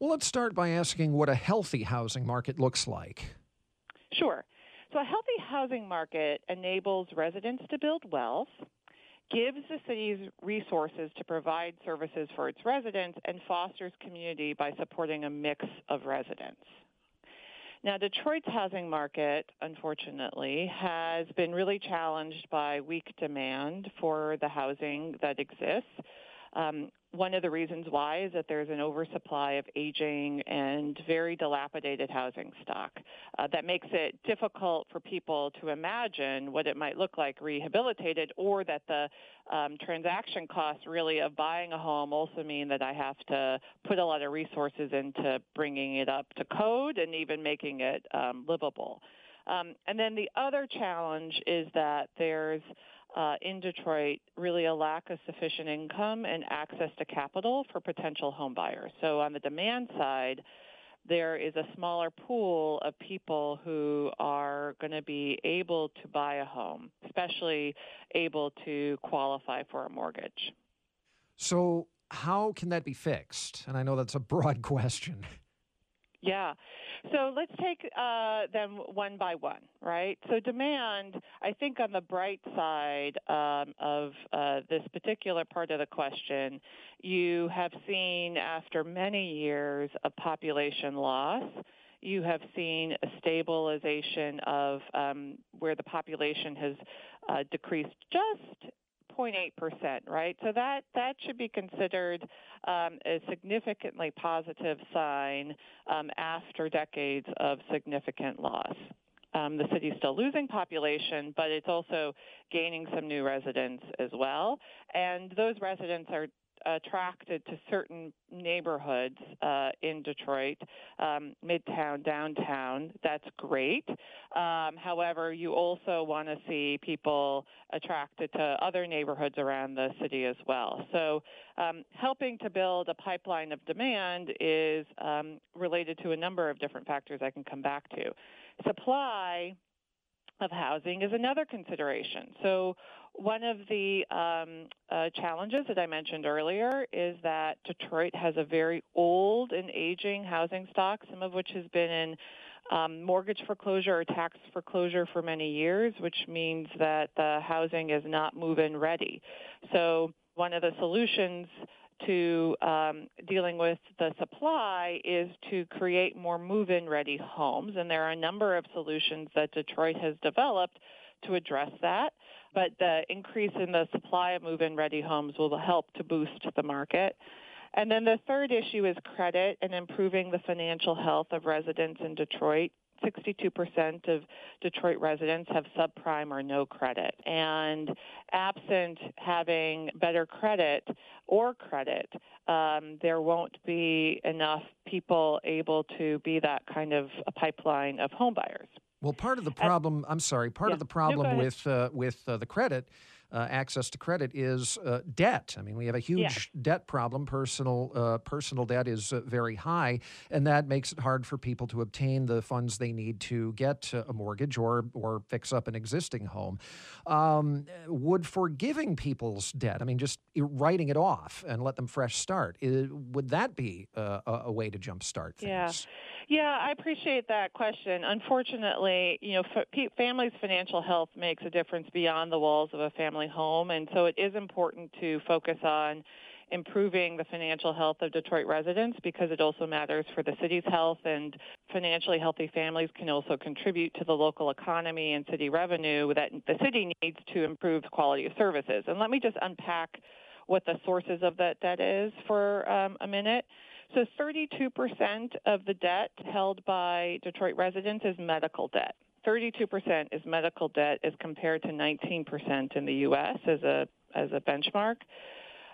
Well, let's start by asking what a healthy housing market looks like. Sure. So, a healthy housing market enables residents to build wealth, gives the city's resources to provide services for its residents, and fosters community by supporting a mix of residents. Now, Detroit's housing market, unfortunately, has been really challenged by weak demand for the housing that exists. Um, one of the reasons why is that there's an oversupply of aging and very dilapidated housing stock uh, that makes it difficult for people to imagine what it might look like rehabilitated or that the um, transaction costs really of buying a home also mean that I have to put a lot of resources into bringing it up to code and even making it um, livable. Um, and then the other challenge is that there's uh, in Detroit really a lack of sufficient income and access to capital for potential home buyers. So on the demand side, there is a smaller pool of people who are going to be able to buy a home, especially able to qualify for a mortgage. So, how can that be fixed? And I know that's a broad question. Yeah. So let's take uh, them one by one, right? So demand, I think on the bright side um, of uh, this particular part of the question, you have seen after many years of population loss, you have seen a stabilization of um, where the population has uh, decreased just 0.8%, right? So that, that should be considered um, a significantly positive sign um, after decades of significant loss. Um, the city's still losing population, but it's also gaining some new residents as well. And those residents are attracted to certain neighborhoods uh, in Detroit, um, midtown, downtown. That's great. Um, however, you also want to see people attracted to other neighborhoods around the city as well. So, um, helping to build a pipeline of demand is um, related to a number of different factors I can come back to. Supply of housing is another consideration. So one of the um, uh, challenges that I mentioned earlier is that Detroit has a very old and aging housing stock, some of which has been in um, mortgage foreclosure or tax foreclosure for many years, which means that the housing is not move-in ready. So one of the solutions to um, dealing with the supply is to create more move-in ready homes, and there are a number of solutions that Detroit has developed to address that. But the increase in the supply of move-in ready homes will help to boost the market. And then the third issue is credit and improving the financial health of residents in Detroit. 62% of Detroit residents have subprime or no credit. And absent having better credit or credit, um, there won't be enough people able to be that kind of a pipeline of homebuyers. Well, part of the problem, I'm sorry, part yeah. of the problem no, with uh, with uh, the credit uh, access to credit is uh, debt. I mean, we have a huge yeah. debt problem. Personal uh, personal debt is uh, very high, and that makes it hard for people to obtain the funds they need to get a mortgage or or fix up an existing home. Um, would forgiving people's debt, I mean, just writing it off and let them fresh start, would that be a, a way to jumpstart things? Yeah. Yeah, I appreciate that question. Unfortunately, you know, families' financial health makes a difference beyond the walls of a family home, and so it is important to focus on improving the financial health of Detroit residents because it also matters for the city's health and financially healthy families can also contribute to the local economy and city revenue that the city needs to improve the quality of services. And let me just unpack what the sources of that debt is for um, a minute. So 32% of the debt held by Detroit residents is medical debt. 32% is medical debt as compared to 19% in the U.S. as a as a benchmark.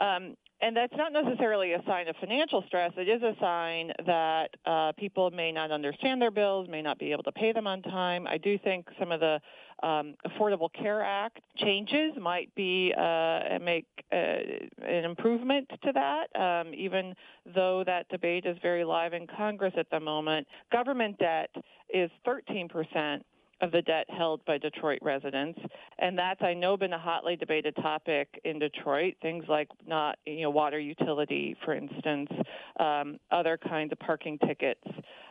Um, and that's not necessarily a sign of financial stress. It is a sign that uh, people may not understand their bills, may not be able to pay them on time. I do think some of the um, Affordable Care Act changes might be uh, make uh, an improvement to that, um, even though that debate is very live in Congress at the moment. Government debt is 13 percent of the debt held by Detroit residents, and that's I know been a hotly debated topic in Detroit. Things like not you know water utility, for instance, um, other kinds of parking tickets.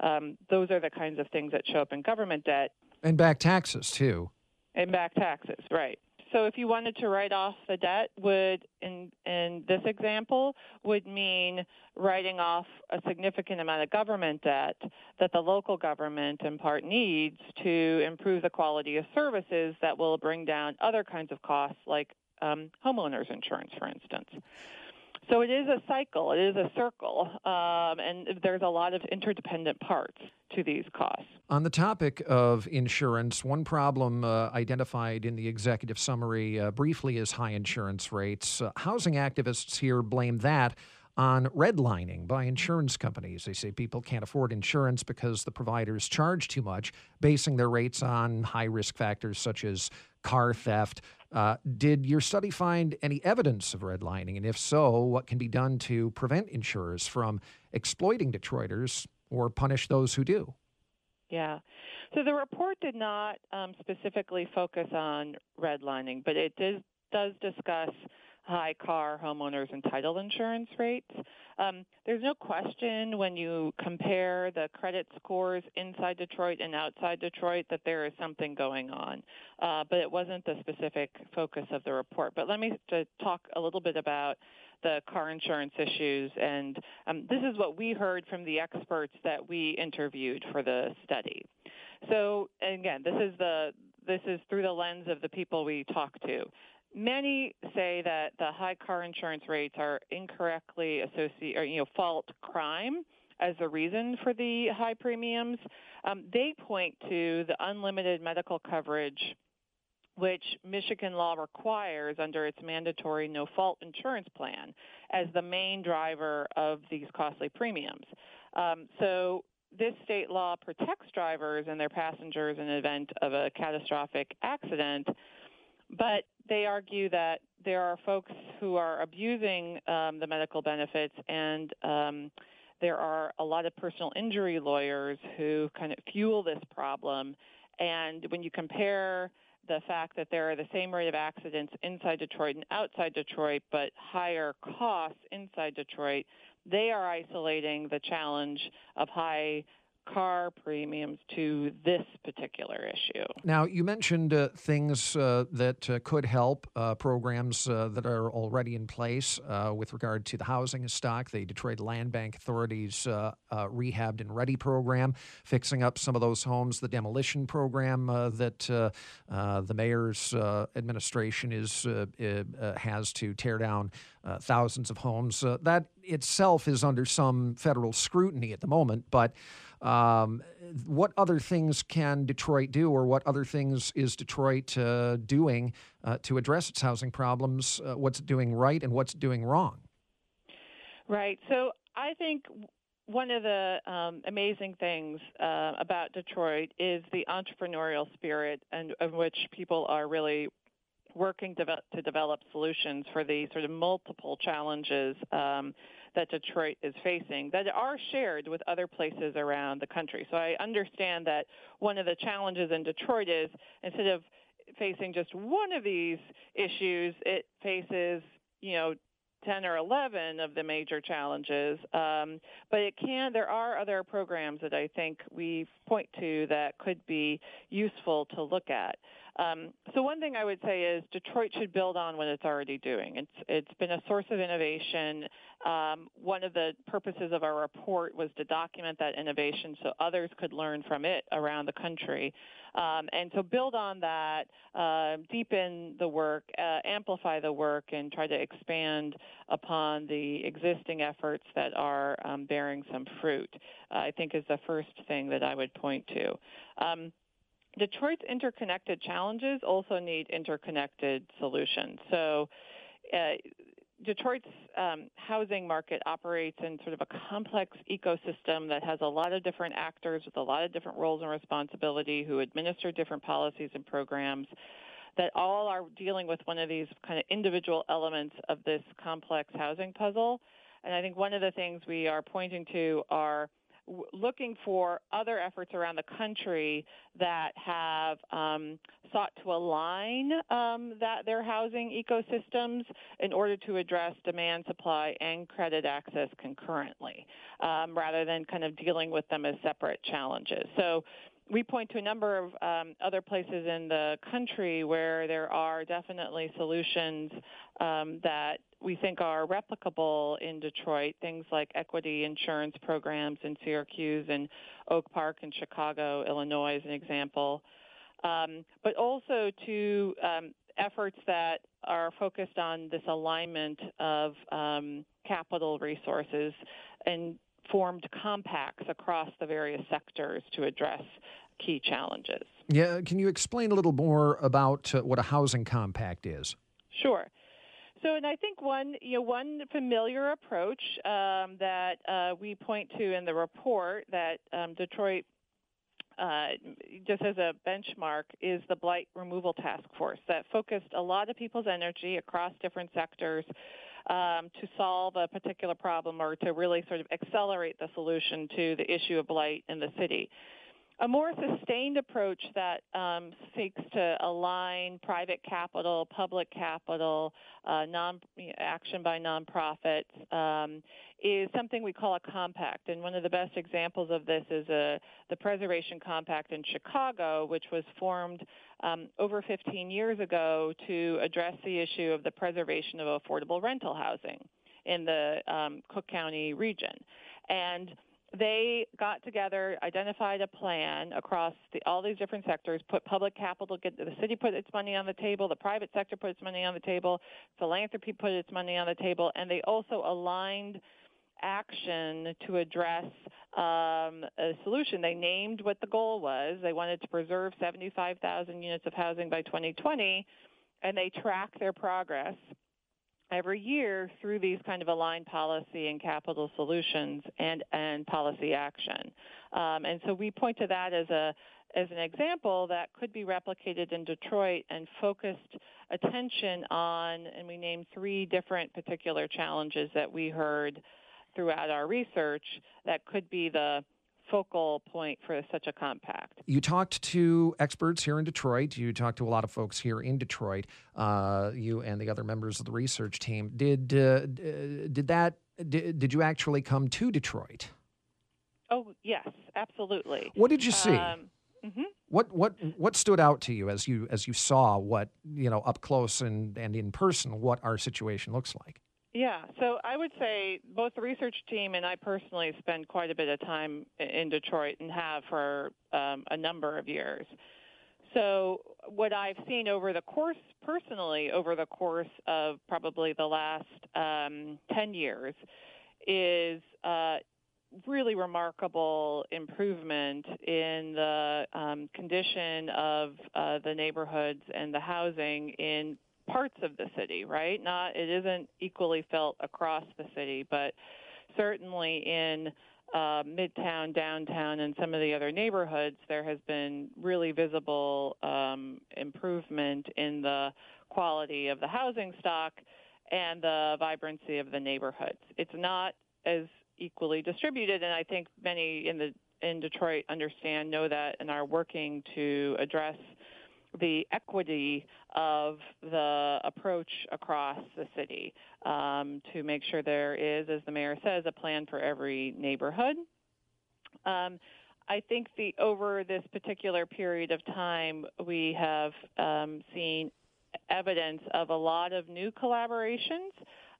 Um, those are the kinds of things that show up in government debt. And back taxes too. And back taxes, right? So if you wanted to write off the debt, would in in this example would mean writing off a significant amount of government debt that the local government in part needs to improve the quality of services that will bring down other kinds of costs like um, homeowners insurance, for instance. So it is a cycle, it is a circle, um, and there's a lot of interdependent parts to these costs. On the topic of insurance, one problem uh, identified in the executive summary uh, briefly is high insurance rates. Uh, housing activists here blame that on redlining by insurance companies. They say people can't afford insurance because the providers charge too much, basing their rates on high risk factors such as car theft. Uh, did your study find any evidence of redlining? And if so, what can be done to prevent insurers from exploiting Detroiters or punish those who do? Yeah. So the report did not um, specifically focus on redlining, but it did, does discuss high car homeowners and title insurance rates. Um, there's no question when you compare the credit scores inside Detroit and outside Detroit that there is something going on, uh, but it wasn't the specific focus of the report. But let me talk a little bit about the car insurance issues, and um, this is what we heard from the experts that we interviewed for the study. So again, this is the this is through the lens of the people we talked to. Many say that the high car insurance rates are incorrectly associated, or you know, fault crime as the reason for the high premiums. Um, they point to the unlimited medical coverage, which Michigan law requires under its mandatory no fault insurance plan, as the main driver of these costly premiums. Um, so this state law protects drivers and their passengers in the event of a catastrophic accident but they argue that there are folks who are abusing um, the medical benefits, and um, there are a lot of personal injury lawyers who kind of fuel this problem. And when you compare the fact that there are the same rate of accidents inside Detroit and outside Detroit, but higher costs inside Detroit, they are isolating the challenge of high car premiums to this particular issue. Now, you mentioned uh, things uh, that uh, could help, uh, programs uh, that are already in place uh, with regard to the housing stock, the Detroit Land Bank Authority's Rehabbed and Ready program, fixing up some of those homes, the demolition program that the mayor's administration is has to tear down thousands of homes. that itself is under some federal scrutiny at the moment, but um, what other things can Detroit do, or what other things is Detroit uh, doing uh, to address its housing problems? Uh, what's it doing right, and what's it doing wrong? Right. So I think one of the um, amazing things uh, about Detroit is the entrepreneurial spirit, and of which people are really working to, to develop solutions for the sort of multiple challenges um, that Detroit is facing that are shared with other places around the country. So I understand that one of the challenges in Detroit is instead of facing just one of these issues, it faces, you know, 10 or 11 of the major challenges. Um, but it can, there are other programs that I think we point to that could be useful to look at. Um, so one thing I would say is Detroit should build on what it's already doing. It's it's been a source of innovation. Um, one of the purposes of our report was to document that innovation so others could learn from it around the country. Um, and so build on that, uh, deepen the work, uh, amplify the work, and try to expand upon the existing efforts that are um, bearing some fruit. Uh, I think is the first thing that I would point to. Detroit's interconnected challenges also need interconnected solutions. So, uh, Detroit's um, housing market operates in sort of a complex ecosystem that has a lot of different actors with a lot of different roles and responsibility who administer different policies and programs that all are dealing with one of these kind of individual elements of this complex housing puzzle. And I think one of the things we are pointing to are looking for other efforts around the country that have um, sought to align um, that their housing ecosystems in order to address demand, supply, and credit access concurrently, um, rather than kind of dealing with them as separate challenges. So we point to a number of um, other places in the country where there are definitely solutions um, that we think are replicable in Detroit, things like equity insurance programs in Syracuse and Oak Park in Chicago, Illinois, as an example, um, but also to um, efforts that are focused on this alignment of um, capital resources and formed compacts across the various sectors to address key challenges. Yeah, can you explain a little more about uh, what a housing compact is? Sure. So, and I think one, you know, one familiar approach um, that uh, we point to in the report that um, Detroit, uh, just as a benchmark, is the Blight Removal Task Force that focused a lot of people's energy across different sectors um, to solve a particular problem or to really sort of accelerate the solution to the issue of blight in the city a more sustained approach that um, seeks to align private capital, public capital, uh, non action by nonprofits um, is something we call a compact. And one of the best examples of this is a, uh, the Preservation Compact in Chicago, which was formed um, over 15 years ago to address the issue of the preservation of affordable rental housing in the um, Cook County region. And they got together, identified a plan across the, all these different sectors, put public capital, get, the city put its money on the table, the private sector put its money on the table, philanthropy put its money on the table, and they also aligned action to address um, a solution. They named what the goal was. They wanted to preserve 75,000 units of housing by 2020, and they track their progress every year through these kind of aligned policy and capital solutions and, and policy action. Um, and so we point to that as a as an example that could be replicated in Detroit and focused attention on, and we named three different particular challenges that we heard throughout our research that could be the focal point for such a compact. You talked to experts here in Detroit. You talked to a lot of folks here in Detroit. Uh, you and the other members of the research team. Did uh, did that? Did, did you actually come to Detroit? Oh yes, absolutely. What did you see? Um, mm-hmm. What what what stood out to you as you as you saw what you know up close and and in person what our situation looks like? Yeah, so I would say both the research team and I personally spend quite a bit of time in Detroit and have for um, a number of years. So what I've seen over the course, personally, over the course of probably the last um, 10 years, is uh, really remarkable improvement in the um, condition of uh, the neighborhoods and the housing in parts of the city, right? Not it isn't equally felt across the city, but certainly in uh, Midtown, downtown, and some of the other neighborhoods, there has been really visible um, improvement in the quality of the housing stock and the vibrancy of the neighborhoods. It's not as equally distributed, and I think many in the in Detroit understand, know that, and are working to address the equity of the approach across the city um, to make sure there is, as the mayor says, a plan for every neighborhood. Um, I think the over this particular period of time, we have um, seen evidence of a lot of new collaborations,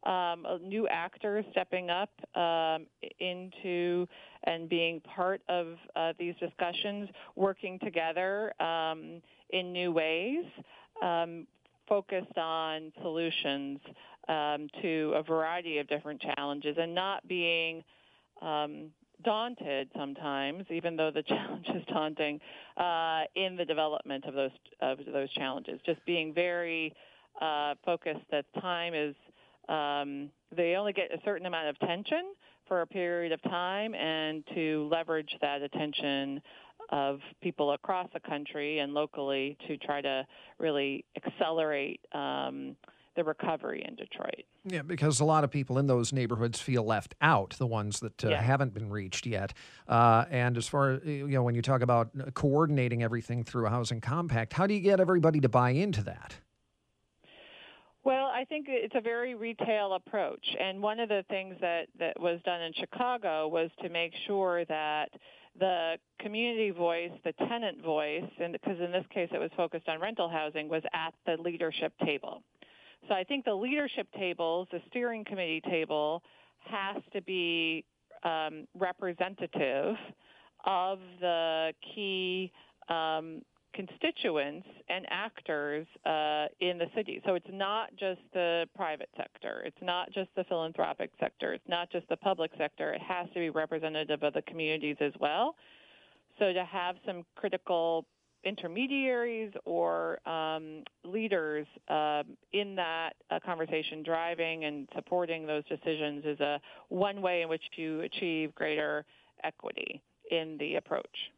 um, new actors stepping up um, into and being part of uh, these discussions, working together um, in new ways, um, focused on solutions um, to a variety of different challenges and not being um, daunted sometimes, even though the challenge is daunting, uh, in the development of those of those challenges. Just being very uh, focused that time is um, they only get a certain amount of attention for a period of time, and to leverage that attention of people across the country and locally to try to really accelerate um, the recovery in Detroit. Yeah, because a lot of people in those neighborhoods feel left out, the ones that uh, yeah. haven't been reached yet. Uh, and as far as, you know, when you talk about coordinating everything through a housing compact, how do you get everybody to buy into that? Well, I think it's a very retail approach. And one of the things that, that was done in Chicago was to make sure that the community voice, the tenant voice, and because in this case it was focused on rental housing, was at the leadership table. So I think the leadership tables, the steering committee table, has to be um, representative of the key um, constituents and actors uh, in the city. So it's not just the private sector, it's not just the philanthropic sector, it's not just the public sector. It has to be representative of the communities as well. So to have some critical intermediaries or um, leaders uh, in that uh, conversation driving and supporting those decisions is a one way in which you achieve greater equity in the approach.